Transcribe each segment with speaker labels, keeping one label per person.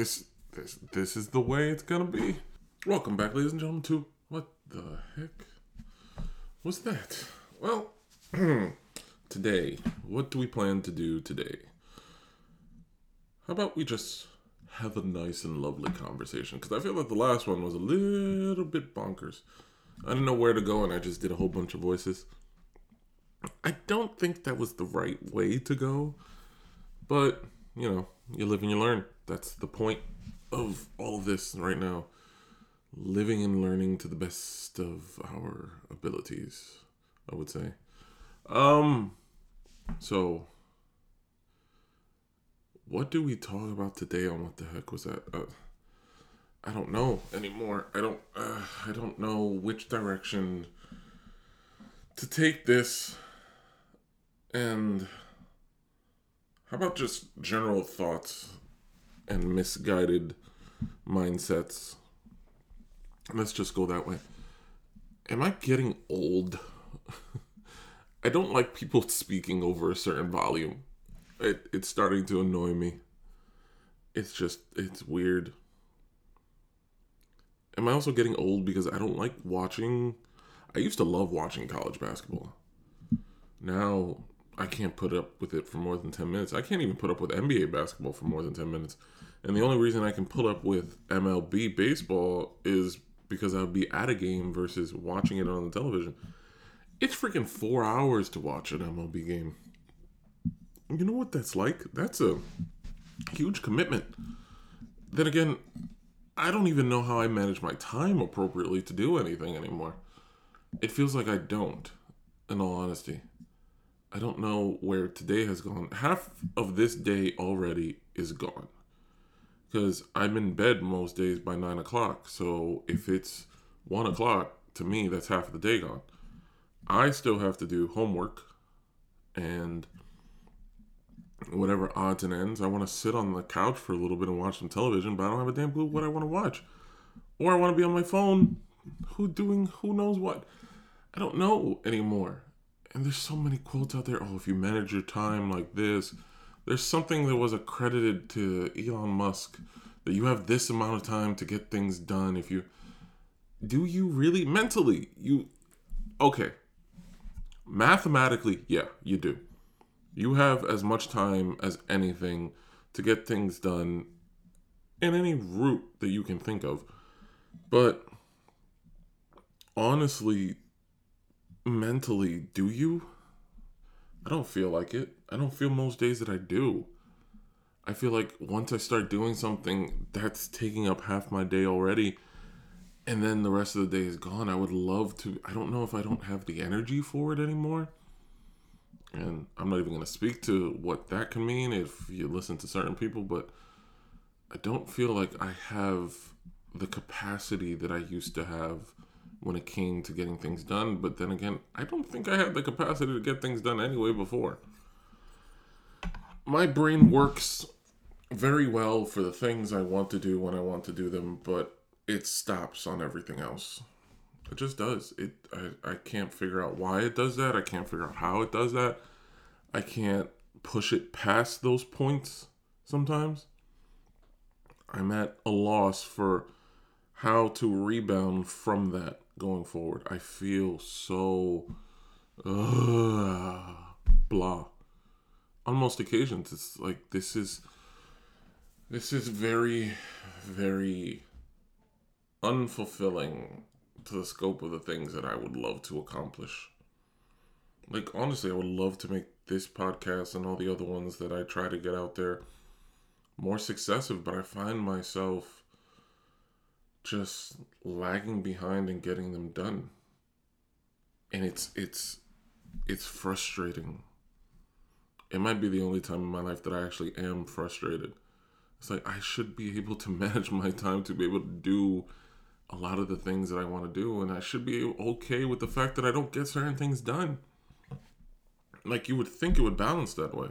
Speaker 1: this this this is the way it's gonna be. Welcome back, ladies and gentlemen, to what the heck was that? Well, today, what do we plan to do today? How about we just have a nice and lovely conversation? Because I feel like the last one was a little bit bonkers. I didn't know where to go, and I just did a whole bunch of voices. I don't think that was the right way to go, but you know, you live and you learn. That's the point of all of this right now. Living and learning to the best of our abilities, I would say. Um, so what do we talk about today on what the heck was that? Uh, I don't know anymore. I don't. Uh, I don't know which direction to take this. And how about just general thoughts and misguided mindsets? Let's just go that way. Am I getting old? I don't like people speaking over a certain volume. It, it's starting to annoy me. It's just, it's weird. Am I also getting old because I don't like watching? I used to love watching college basketball. Now I can't put up with it for more than 10 minutes. I can't even put up with NBA basketball for more than 10 minutes. And the only reason I can put up with MLB baseball is because I would be at a game versus watching it on the television. It's freaking four hours to watch an MLB game. You know what that's like? That's a huge commitment. Then again, I don't even know how I manage my time appropriately to do anything anymore. It feels like I don't, in all honesty. I don't know where today has gone. Half of this day already is gone. Because I'm in bed most days by nine o'clock. So if it's one o'clock, to me, that's half of the day gone. I still have to do homework and whatever odds and ends. I want to sit on the couch for a little bit and watch some television, but I don't have a damn clue what I want to watch. Or I want to be on my phone, who doing who knows what. I don't know anymore and there's so many quotes out there. Oh, if you manage your time like this, there's something that was accredited to Elon Musk that you have this amount of time to get things done. If you do, you really mentally you okay. Mathematically, yeah, you do. You have as much time as anything to get things done in any route that you can think of. But honestly, mentally, do you? I don't feel like it. I don't feel most days that I do. I feel like once I start doing something, that's taking up half my day already. And then the rest of the day is gone. I would love to. I don't know if I don't have the energy for it anymore. And I'm not even going to speak to what that can mean if you listen to certain people, but I don't feel like I have the capacity that I used to have when it came to getting things done. But then again, I don't think I had the capacity to get things done anyway before. My brain works very well for the things I want to do when I want to do them, but it stops on everything else. It just does. It I, I can't figure out why it does that. I can't figure out how it does that. I can't push it past those points sometimes. I'm at a loss for how to rebound from that going forward. I feel so uh, blah. On most occasions, it's like this is this is very, very unfulfilling to the scope of the things that I would love to accomplish. Like honestly, I would love to make this podcast and all the other ones that I try to get out there more successive, but I find myself just lagging behind and getting them done. And it's it's it's frustrating. It might be the only time in my life that I actually am frustrated. It's like I should be able to manage my time to be able to do a lot of the things that I want to do and I should be okay with the fact that I don't get certain things done. Like you would think it would balance that way.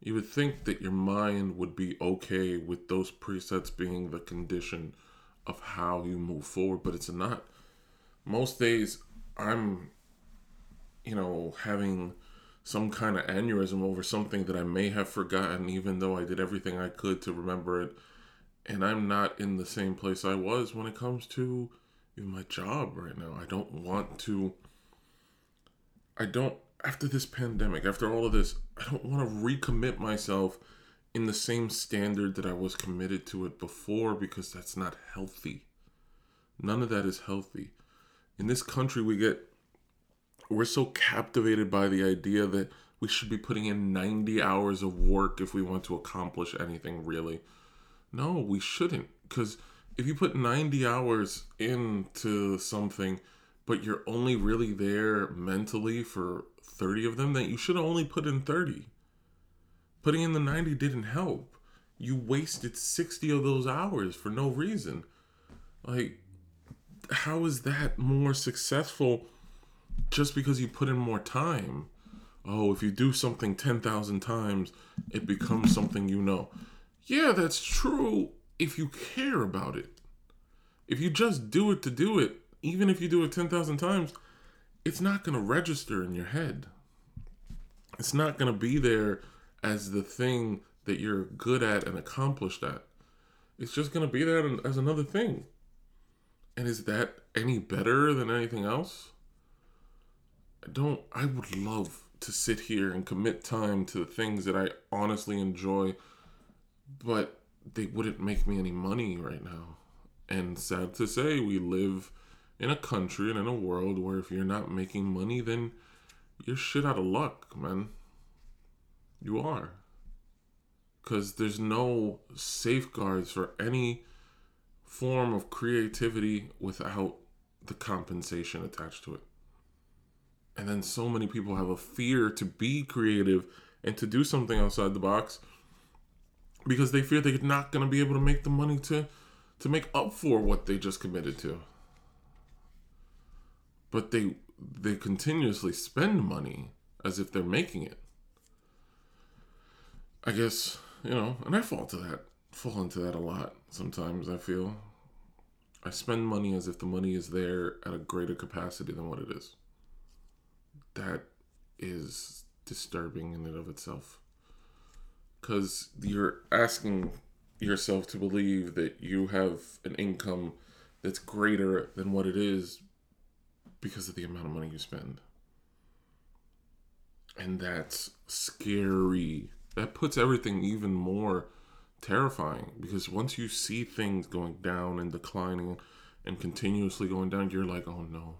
Speaker 1: You would think that your mind would be okay with those presets being the condition of how you move forward, but it's not. Most days I'm, you know, having some kind of aneurysm over something that I may have forgotten, even though I did everything I could to remember it. And I'm not in the same place I was when it comes to my job right now. I don't want to. I don't, after this pandemic, after all of this, I don't want to recommit myself in the same standard that I was committed to it before because that's not healthy. None of that is healthy. In this country, we get, we're so captivated by the idea that we should be putting in 90 hours of work if we want to accomplish anything really. No, we shouldn't. Because if you put 90 hours into something, but you're only really there mentally for 30 of them, then you should only put in 30. Putting in the 90 didn't help. You wasted 60 of those hours for no reason. Like, how is that more successful just because you put in more time? Oh, if you do something 10,000 times, it becomes something you know. Yeah, that's true if you care about it. If you just do it to do it, even if you do it 10,000 times, it's not going to register in your head. It's not going to be there as the thing that you're good at and accomplished at. It's just going to be there as another thing. And is that any better than anything else? I don't, I would love to sit here and commit time to the things that I honestly enjoy, but they wouldn't make me any money right now. And sad to say, we live in a country and in a world where if you're not making money, then you're shit out of luck, man. You are. Because there's no safeguards for any form of creativity without the compensation attached to it. And then so many people have a fear to be creative and to do something outside the box because they fear they're not going to be able to make the money to to make up for what they just committed to. But they they continuously spend money as if they're making it. I guess, you know, and I fall to that, fall into that a lot sometimes, I feel. I spend money as if the money is there at a greater capacity than what it is. That is disturbing in and of itself. Because you're asking yourself to believe that you have an income that's greater than what it is because of the amount of money you spend. And that's scary. That puts everything even more terrifying because once you see things going down and declining and continuously going down, you're like, oh no,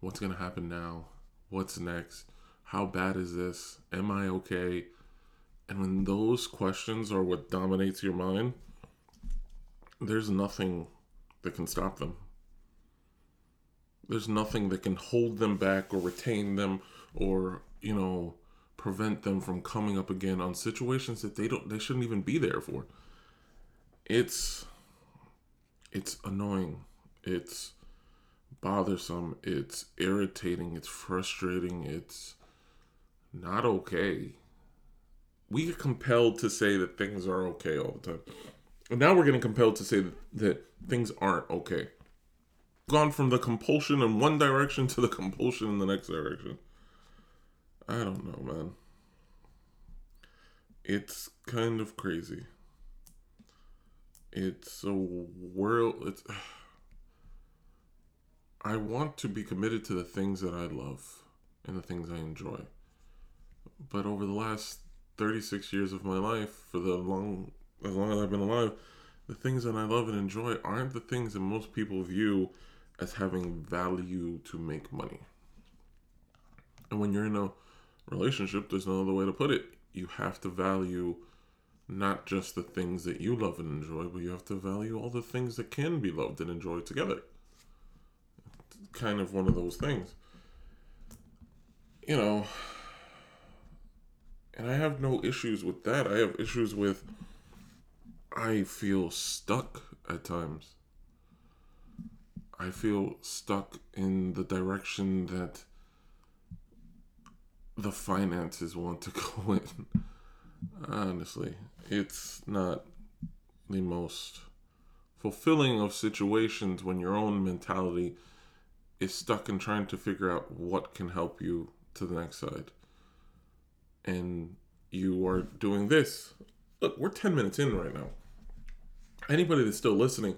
Speaker 1: what's going to happen now? What's next? How bad is this? Am I okay? And when those questions are what dominates your mind, there's nothing that can stop them. There's nothing that can hold them back or retain them or, you know, prevent them from coming up again on situations that they don't they shouldn't even be there for. It's it's annoying. It's bothersome. It's irritating. It's frustrating. It's not okay. We get compelled to say that things are okay all the time. And now we're getting compelled to say that, that things aren't okay gone from the compulsion in one direction to the compulsion in the next direction. I don't know, man. It's kind of crazy. It's a world. It's. I want to be committed to the things that I love and the things I enjoy. But over the last 36 years of my life, for the long as long as I've been alive, the things that I love and enjoy aren't the things that most people view as having value to make money. And when you're in a relationship, there's no other way to put it. You have to value not just the things that you love and enjoy, but you have to value all the things that can be loved and enjoyed together. It's kind of one of those things. You know, and I have no issues with that. I have issues with I feel stuck at times. I feel stuck in the direction that the finances want to go in. Honestly, it's not the most fulfilling of situations when your own mentality is stuck in trying to figure out what can help you to the next side. And you are doing this. Look, we're 10 minutes in right now. anybody that's still listening,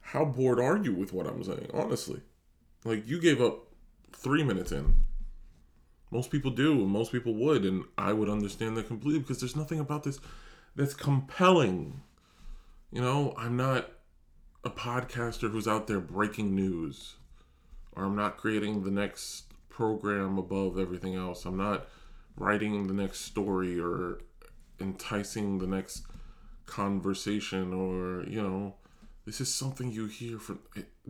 Speaker 1: how bored are you with what I'm saying? Honestly, like you gave up three minutes in. Most people do, and most people would, and I would understand that completely because there's nothing about this that's compelling. You know, I'm not a podcaster who's out there breaking news, or I'm not creating the next program above everything else. I'm not writing the next story or enticing the next conversation, or, you know, this is something you hear from.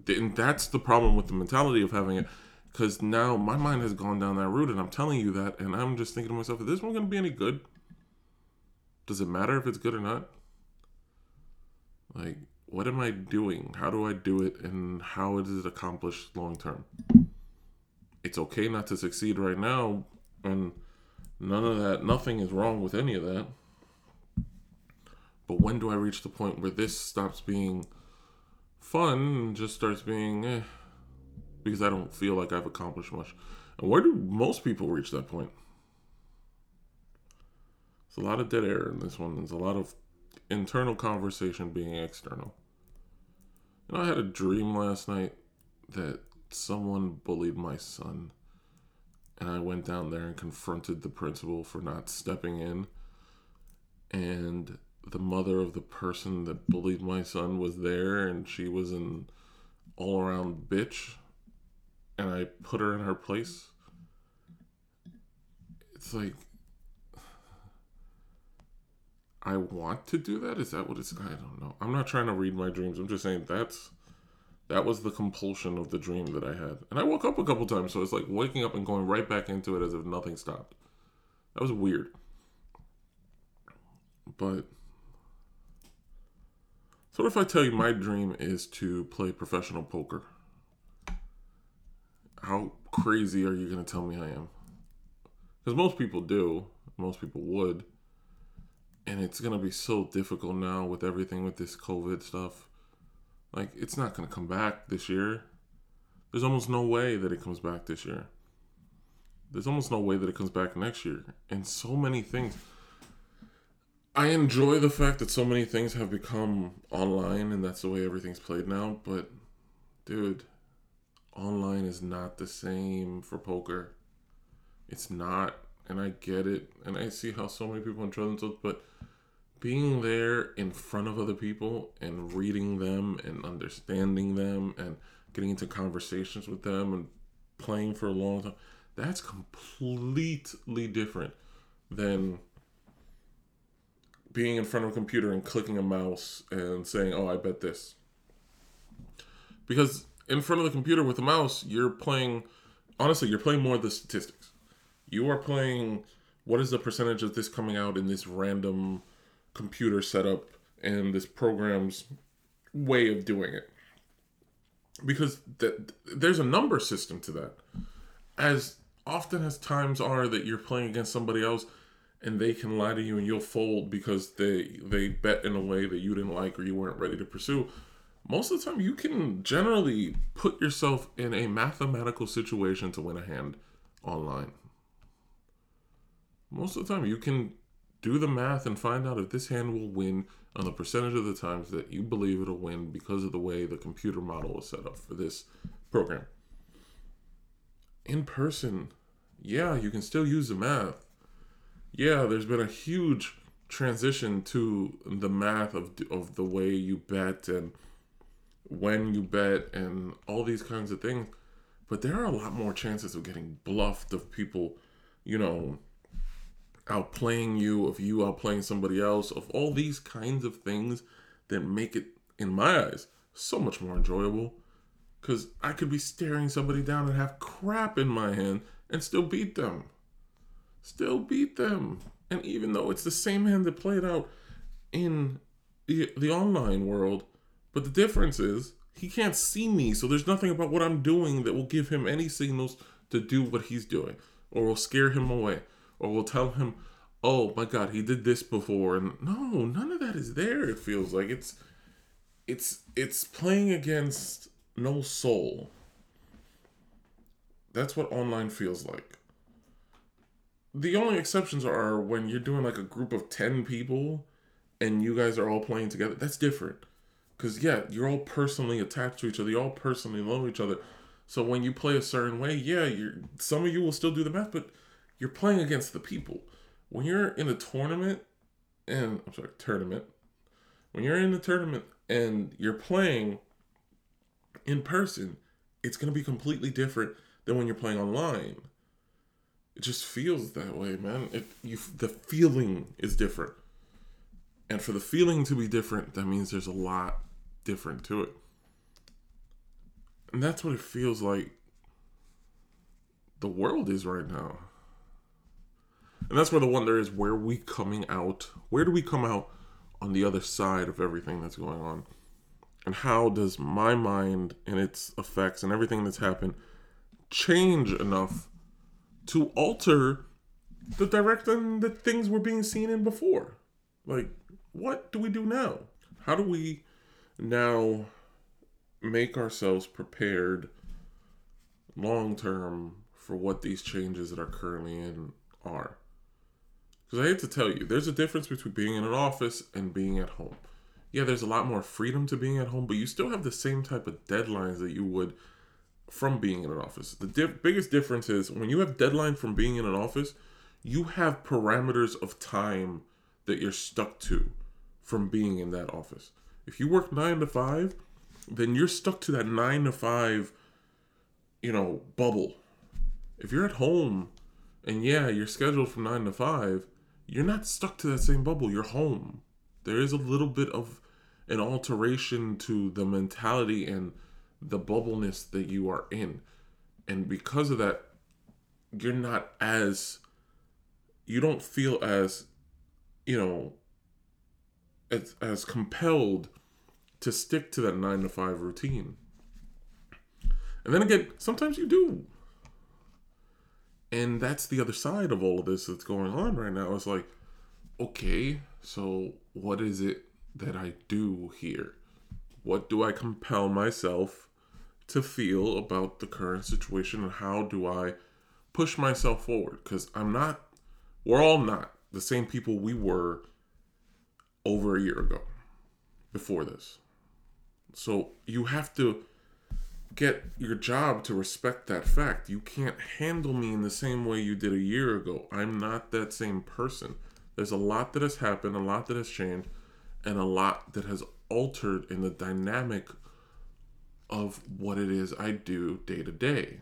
Speaker 1: And that's the problem with the mentality of having it because now my mind has gone down that route and i'm telling you that and i'm just thinking to myself is this one going to be any good? Does it matter if it's good or not? Like what am i doing? How do i do it? And how is it accomplished long term it's okay not to succeed right now and none of that nothing is wrong with any of that. But when do i reach the point where this stops being fun and just starts being eh, because I don't feel like I've accomplished much. And where do most people reach that point? It's a lot of dead air in this one. There's a lot of internal conversation being external. Know, I had a dream last night that someone bullied my son. And I went down there and confronted the principal for not stepping in. And the mother of the person that bullied my son was there, and she was an all around bitch and I put her in her place, it's like I want to do that. Is that what it's? I don't know. I'm not trying to read my dreams. I'm just saying that's that was the compulsion of the dream that I had, and I woke up a couple times. So it's like waking up and going right back into it as if nothing stopped. That was weird, but. So what if I tell you my dream is to play professional poker? How crazy are you going to tell me I am? Because most people do, most people would. And it's going to be so difficult now with everything with this COVID stuff. Like, it's not going to come back this year. There's almost no way that it comes back this year. There's almost no way that it comes back next year. And so many things. I enjoy the fact that so many things have become online and that's the way everything's played now. But, dude, online is not the same for poker. It's not, and I get it, and I see how so many people enjoy themselves, but being there in front of other people and reading them and understanding them and getting into conversations with them and playing for a long time, that's completely different than being in front of a computer and clicking a mouse and saying, "Oh, I bet this." Because in front of the computer with a mouse, you're playing. Honestly, you're playing more of the statistics. You are playing what is the percentage of this coming out in this random computer setup and this program's way of doing it. Because th- there's a number system to that. As often as times are that you're playing against somebody else and they can lie to you and you'll fold because they they bet in a way that you didn't like or you weren't ready to pursue most of the time you can generally put yourself in a mathematical situation to win a hand online. Most of the time you can do the math and find out if this hand will win on the percentage of the times that you believe it'll win because of the way the computer model is set up for this program. In person, yeah, you can still use the math. Yeah, there's been a huge transition to the math of of the way you bet and when you bet and all these kinds of things. But there are a lot more chances of getting bluffed of people, you know, outplaying you, of you outplaying somebody else, of all these kinds of things that make it, in my eyes, so much more enjoyable. Because I could be staring somebody down and have crap in my hand and still beat them. Still beat them. And even though it's the same hand that played out in the, the online world, but the difference is he can't see me, so there's nothing about what I'm doing that will give him any signals to do what he's doing, or will scare him away, or will tell him, "Oh my God, he did this before." And no, none of that is there. It feels like it's, it's, it's playing against no soul. That's what online feels like. The only exceptions are when you're doing like a group of ten people, and you guys are all playing together. That's different Because, yeah, you're all personally attached to each other. You all personally love each other. So when you play a certain way, yeah, you're some of you will still do the math, but you're playing against the people. When you're in a tournament, and I'm sorry, tournament. When you're in a tournament and you're playing in person, it's gonna be completely different than when you're playing online. It just feels that way, man. It you the feeling is different. And for the feeling to be different, that means there's a lot different to it. And that's what it feels like the world is right now. And that's where the wonder is where we coming out? Where do we come out on the other side of everything that's going on? And how does my mind and its effects and everything that's happened change enough to alter the direction that things were being seen in before? Like, what do we do now? How do we now make ourselves prepared long term for what these changes that are currently in are? Because I hate to tell you, there's a difference between being in an office and being at home. Yeah, there's a lot more freedom to being at home, but you still have the same type of deadlines that you would from being in an office. The biggest difference is when you have deadline from being in an office, you have parameters of time that you're stuck to from being in that office. If you work 9 to 5, then you're stuck to that 9 to 5 you know, bubble. If you're at home and yeah, you're scheduled from 9 to 5, you're not stuck to that same bubble. You're home. There is a little bit of an alteration to the mentality and the bubbleness that you are in. And because of that, you're not as you don't feel as you know as, as compelled to stick to that 9 to 5 routine. And then again, sometimes you do. And that's the other side of all of this that's going on right now. It's like, okay, so what is it that I do here? What do I compel myself to feel about the current situation and how do I push myself forward? Because I'm not, we're all not the same people we were over a year ago before this. So you have to get your job to respect that fact. You can't handle me in the same way you did a year ago. I'm not that same person. There's a lot that has happened, a lot that has changed, and a lot that has altered in the dynamic of what it is I do day to day.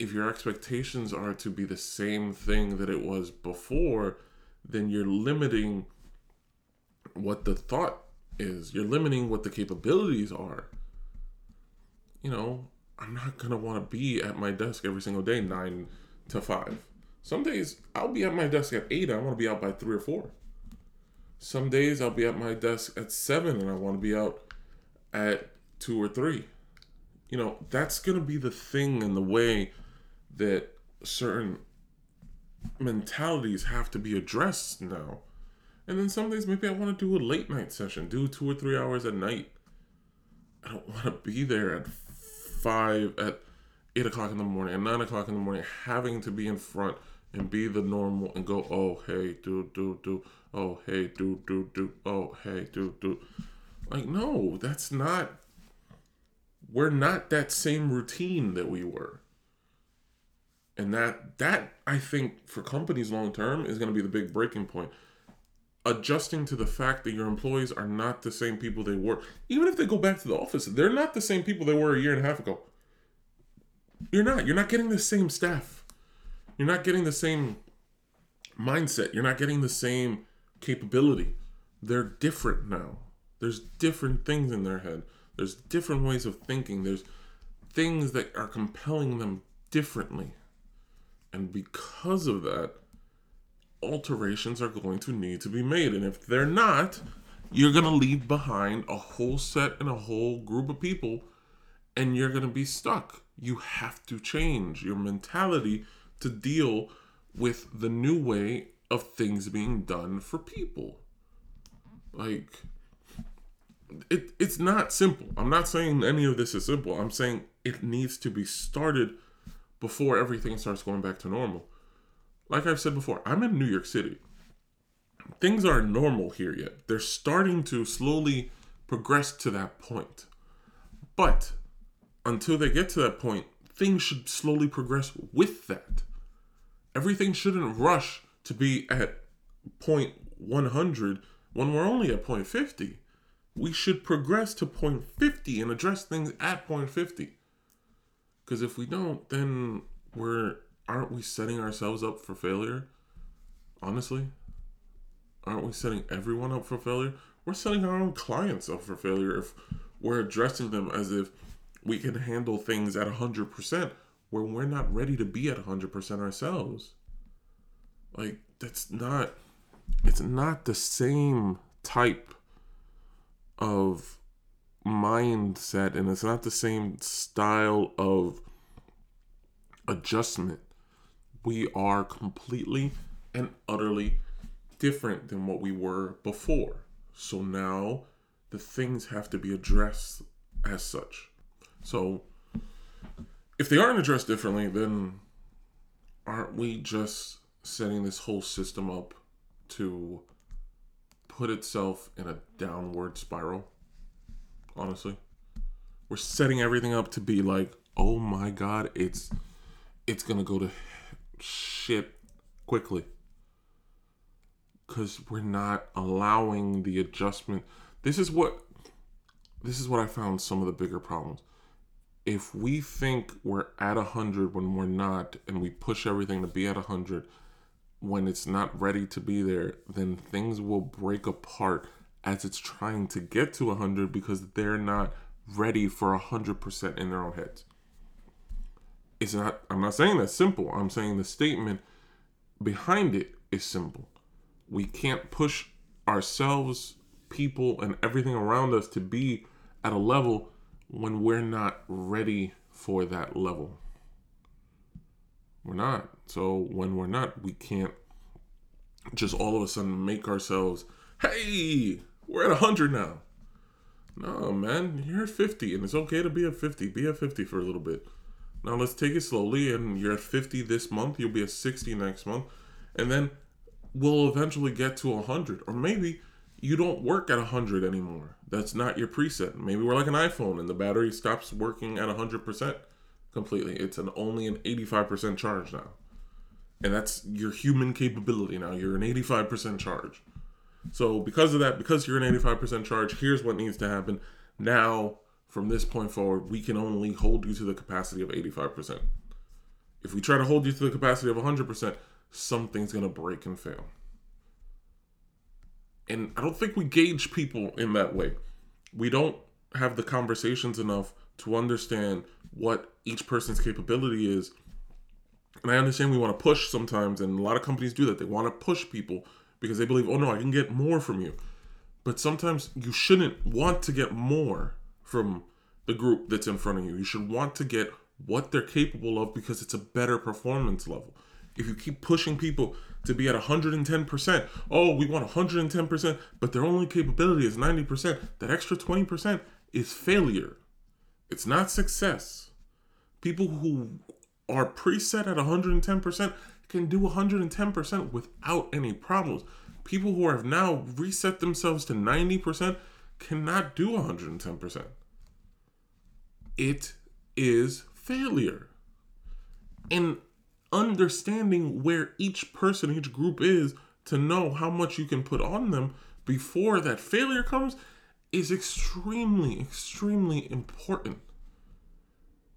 Speaker 1: If your expectations are to be the same thing that it was before, then you're limiting what the thought is. You're limiting what the capabilities are you know, I'm not gonna want to be at my desk every single day, nine to five. Some days I'll be at my desk at eight. I want to be out by three or four. Some days I'll be at my desk at seven, and I want to be out at two or three. You know, that's gonna be the thing and the way that certain mentalities have to be addressed now. And then some days maybe I want to do a late night session, do two or three hours at night. I don't want to be there at five at eight o'clock in the morning at nine o'clock in the morning having to be in front and be the normal and go oh hey do do do oh hey do do do oh hey do do like no that's not we're not that same routine that we were and that that i think for companies long term is going to be the big breaking point adjusting to the fact that your employees are not the same people they were. Even if they go back to the office, they're not the same people they were a year and a half ago. You're not. You're not getting the same staff. You're not getting the same mindset. You're not getting the same capability. They're different now. There's different things in their head. There's different ways of thinking. There's things that are compelling them differently. And because of that, alterations are going to need to be made. And if they're not, you're going to leave behind a whole set and a whole group of people and you're going to be stuck. You have to change your mentality to deal with the new way of things being done for people. Like, it, it's not simple. I'm not saying any of this is simple. I'm saying it needs to be started before everything starts going back to normal like I've said before, I'm in New York City. Things aren't normal here yet. They're starting to slowly progress to that point. But until they get to that point, things should slowly progress with that. Everything shouldn't rush to be at point 100 when we're only at point 50. We should progress to point 50 and address things at point 50. Because if we don't, then we're aren't we setting ourselves up for failure? Honestly, aren't we setting everyone up for failure? We're setting our own clients up for failure if we're addressing them as if we can handle things at 100% when we're not ready to be at 100% ourselves. Like that's not it's not the same type of mindset and it's not the same style of adjustment. We are completely and utterly different than what we were before. So now the things have to be addressed as such. So if they aren't addressed differently, then aren't we just setting this whole system up to put itself in a downward spiral? Honestly, we're setting everything up to be like, oh my god, it's it's gonna go to shit quickly. Because we're not allowing the adjustment. This is what this is what I found some of the bigger problems. If we think we're at a 100 when we're not and we push everything to be at a 100 when it's not ready to be there then things will break apart as it's trying to get to 100 because they're not ready for 100% in their own heads it's not i'm not saying that's simple i'm saying the statement behind it is simple we can't push ourselves people and everything around us to be at a level when we're not ready for that level. We're not. So when we're not, we can't just all of a sudden make ourselves, hey, we're at 100 now. No, man, you're at 50 and it's okay to be at 50. Be at 50 for a little bit. Now let's take it slowly and you're at 50 this month, you'll be at 60 next month, and then we'll eventually get to 100 or maybe you don't work at 100 anymore. That's not your preset. Maybe we're like an iPhone and the battery stops working at 100% completely. It's an only an 85% charge now. And that's your human capability now. You're an 85% charge. So because of that, because you're an 85% charge, here's what needs to happen. Now, from this point forward, we can only hold you to the capacity of 85%. If we try to hold you to the capacity of 100%, something's going to break and fail. And I don't think we gauge people in that way. We don't have the conversations enough to understand what each person's capability is. And I understand we want to push sometimes, and a lot of companies do that. They want to push people because they believe, oh no, I can get more from you. But sometimes you shouldn't want to get more from the group that's in front of you. You should want to get what they're capable of because it's a better performance level. If you keep pushing people to be at 110%. Oh, we want 110%, but their only capability is 90%. That extra 20% is failure. It's not success. People who are preset at 110% can do 110% without any problems. People who have now reset themselves to 90% cannot do 110%. It is failure. And understanding where each person, each group is to know how much you can put on them before that failure comes is extremely, extremely important.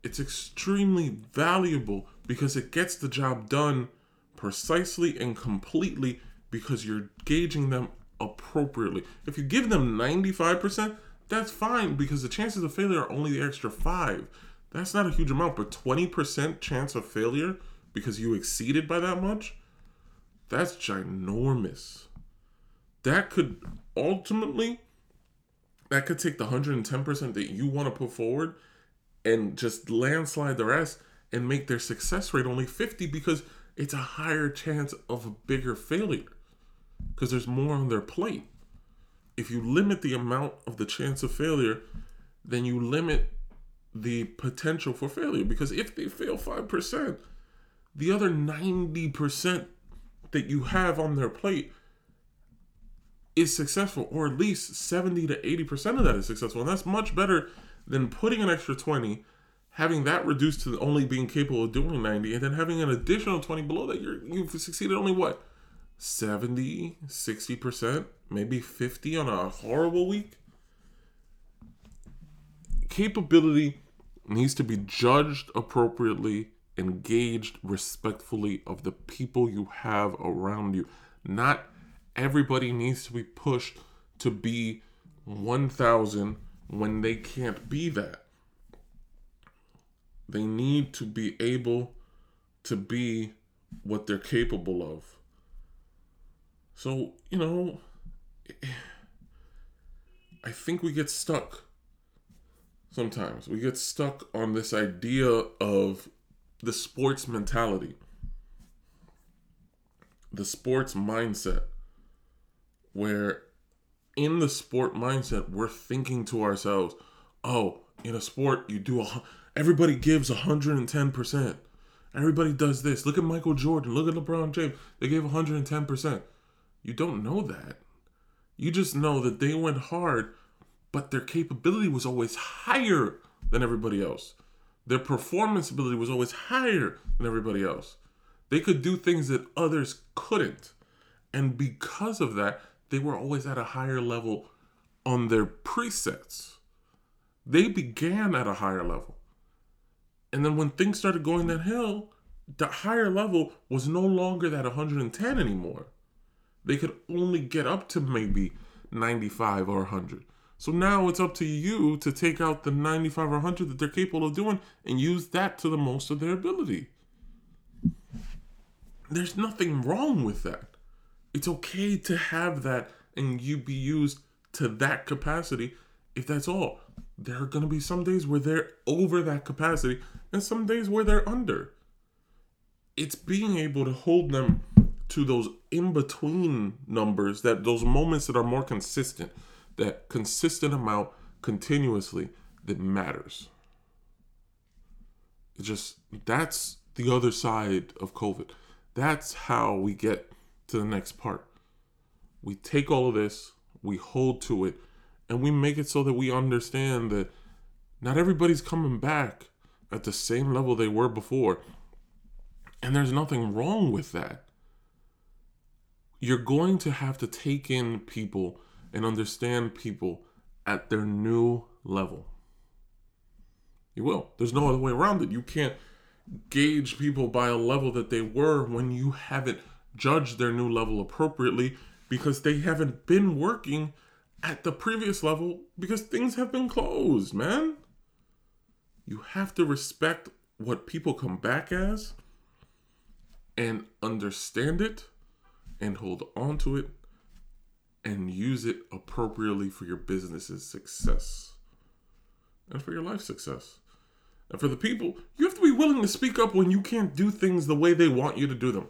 Speaker 1: It's extremely valuable because it gets the job done precisely and completely because you're gauging them appropriately. If you give them 95%, that's fine because the chances of failure are only the extra 5. That's not a huge amount, but 20% chance of failure because you exceeded by that much, that's ginormous. That could ultimately that could take the 110% that you want to put forward and just landslide the rest and make their success rate only 50 because it's a higher chance of a bigger failure because there's more on their plate. If you limit the amount of the chance of failure, then you limit the potential for failure because if they fail 5%, the other 90% that you have on their plate is successful, or at least 70 to 80% of that is successful. And that's much better than putting an extra 20, having that reduced to only being capable of doing 90, and then having an additional 20 below that. You're, you've succeeded only what? 70, 60%, maybe 50 on a horrible week? Capability needs to be judged appropriately, engaged respectfully of the people you have around you, not everybody needs to be pushed to be 1000 when they can't be that. They need to be able to be what they're capable of. So, you know, I think we get stuck sometimes. We get stuck on this idea of the sports mentality, the sports mindset where in the sport mindset we're thinking to ourselves oh in a sport you do a everybody gives 110% everybody does this. Look at michael jordan. Look at lebron james. They gave 110% you don't know that. You just know that they went hard but their capability was always higher than everybody else. Their performance ability was always higher than everybody else. They could do things that others couldn't. And because of that they were always at a higher level on their presets. They began at a higher level. And then when things started going that hill, the higher level was no longer that 110 anymore. They could only get up to maybe 95 or 100. So now it's up to you to take out the 95 or 100 that they're capable of doing and use that to the most of their ability. There's nothing wrong with that. It's okay to have that and you be used to that capacity if that's all. There are going to be some days where they're over that capacity and some days where they're under. It's being able to hold them to those in between numbers, that those moments that are more consistent, that consistent amount continuously that matters. It just that's the other side of COVID. That's how we get to the next part. We take all of this, we hold to it, and we make it so that we understand that not everybody's coming back at the same level they were before. And there's nothing wrong with that. You're going to have to take in people and understand people at their new level. You will. There's no other way around it. You can't gauge people by a level that they were when you haven't judged their new level appropriately because they haven't been working at the previous level because things have been closed, man. You have to respect what people come back as and understand it and hold on to it and use it appropriately for your business's success and for your life success. And for the people, you have to be willing to speak up when you can't do things the way they want you to do them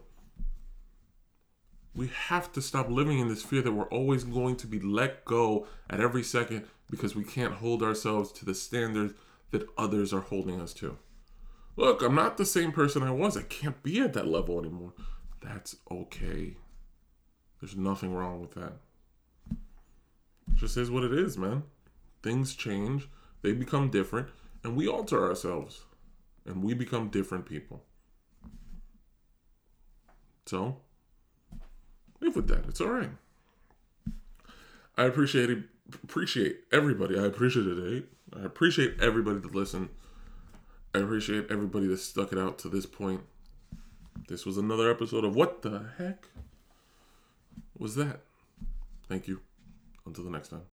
Speaker 1: we have to stop living in this fear that we're always going to be let go at every second because we can't hold ourselves to the standards that others are holding us to. Look, I'm not the same person I was. I can't be at that level anymore. That's okay. There's nothing wrong with that. It just is what it is, man. Things change, they become different, and we alter ourselves. And we become different people. So, live with that. It's all right. I appreciate it, appreciate everybody. I appreciate it. I appreciate everybody that listened. I appreciate everybody that stuck it out to this point. This was another episode of What the Heck Was That? Thank you. Until the next time.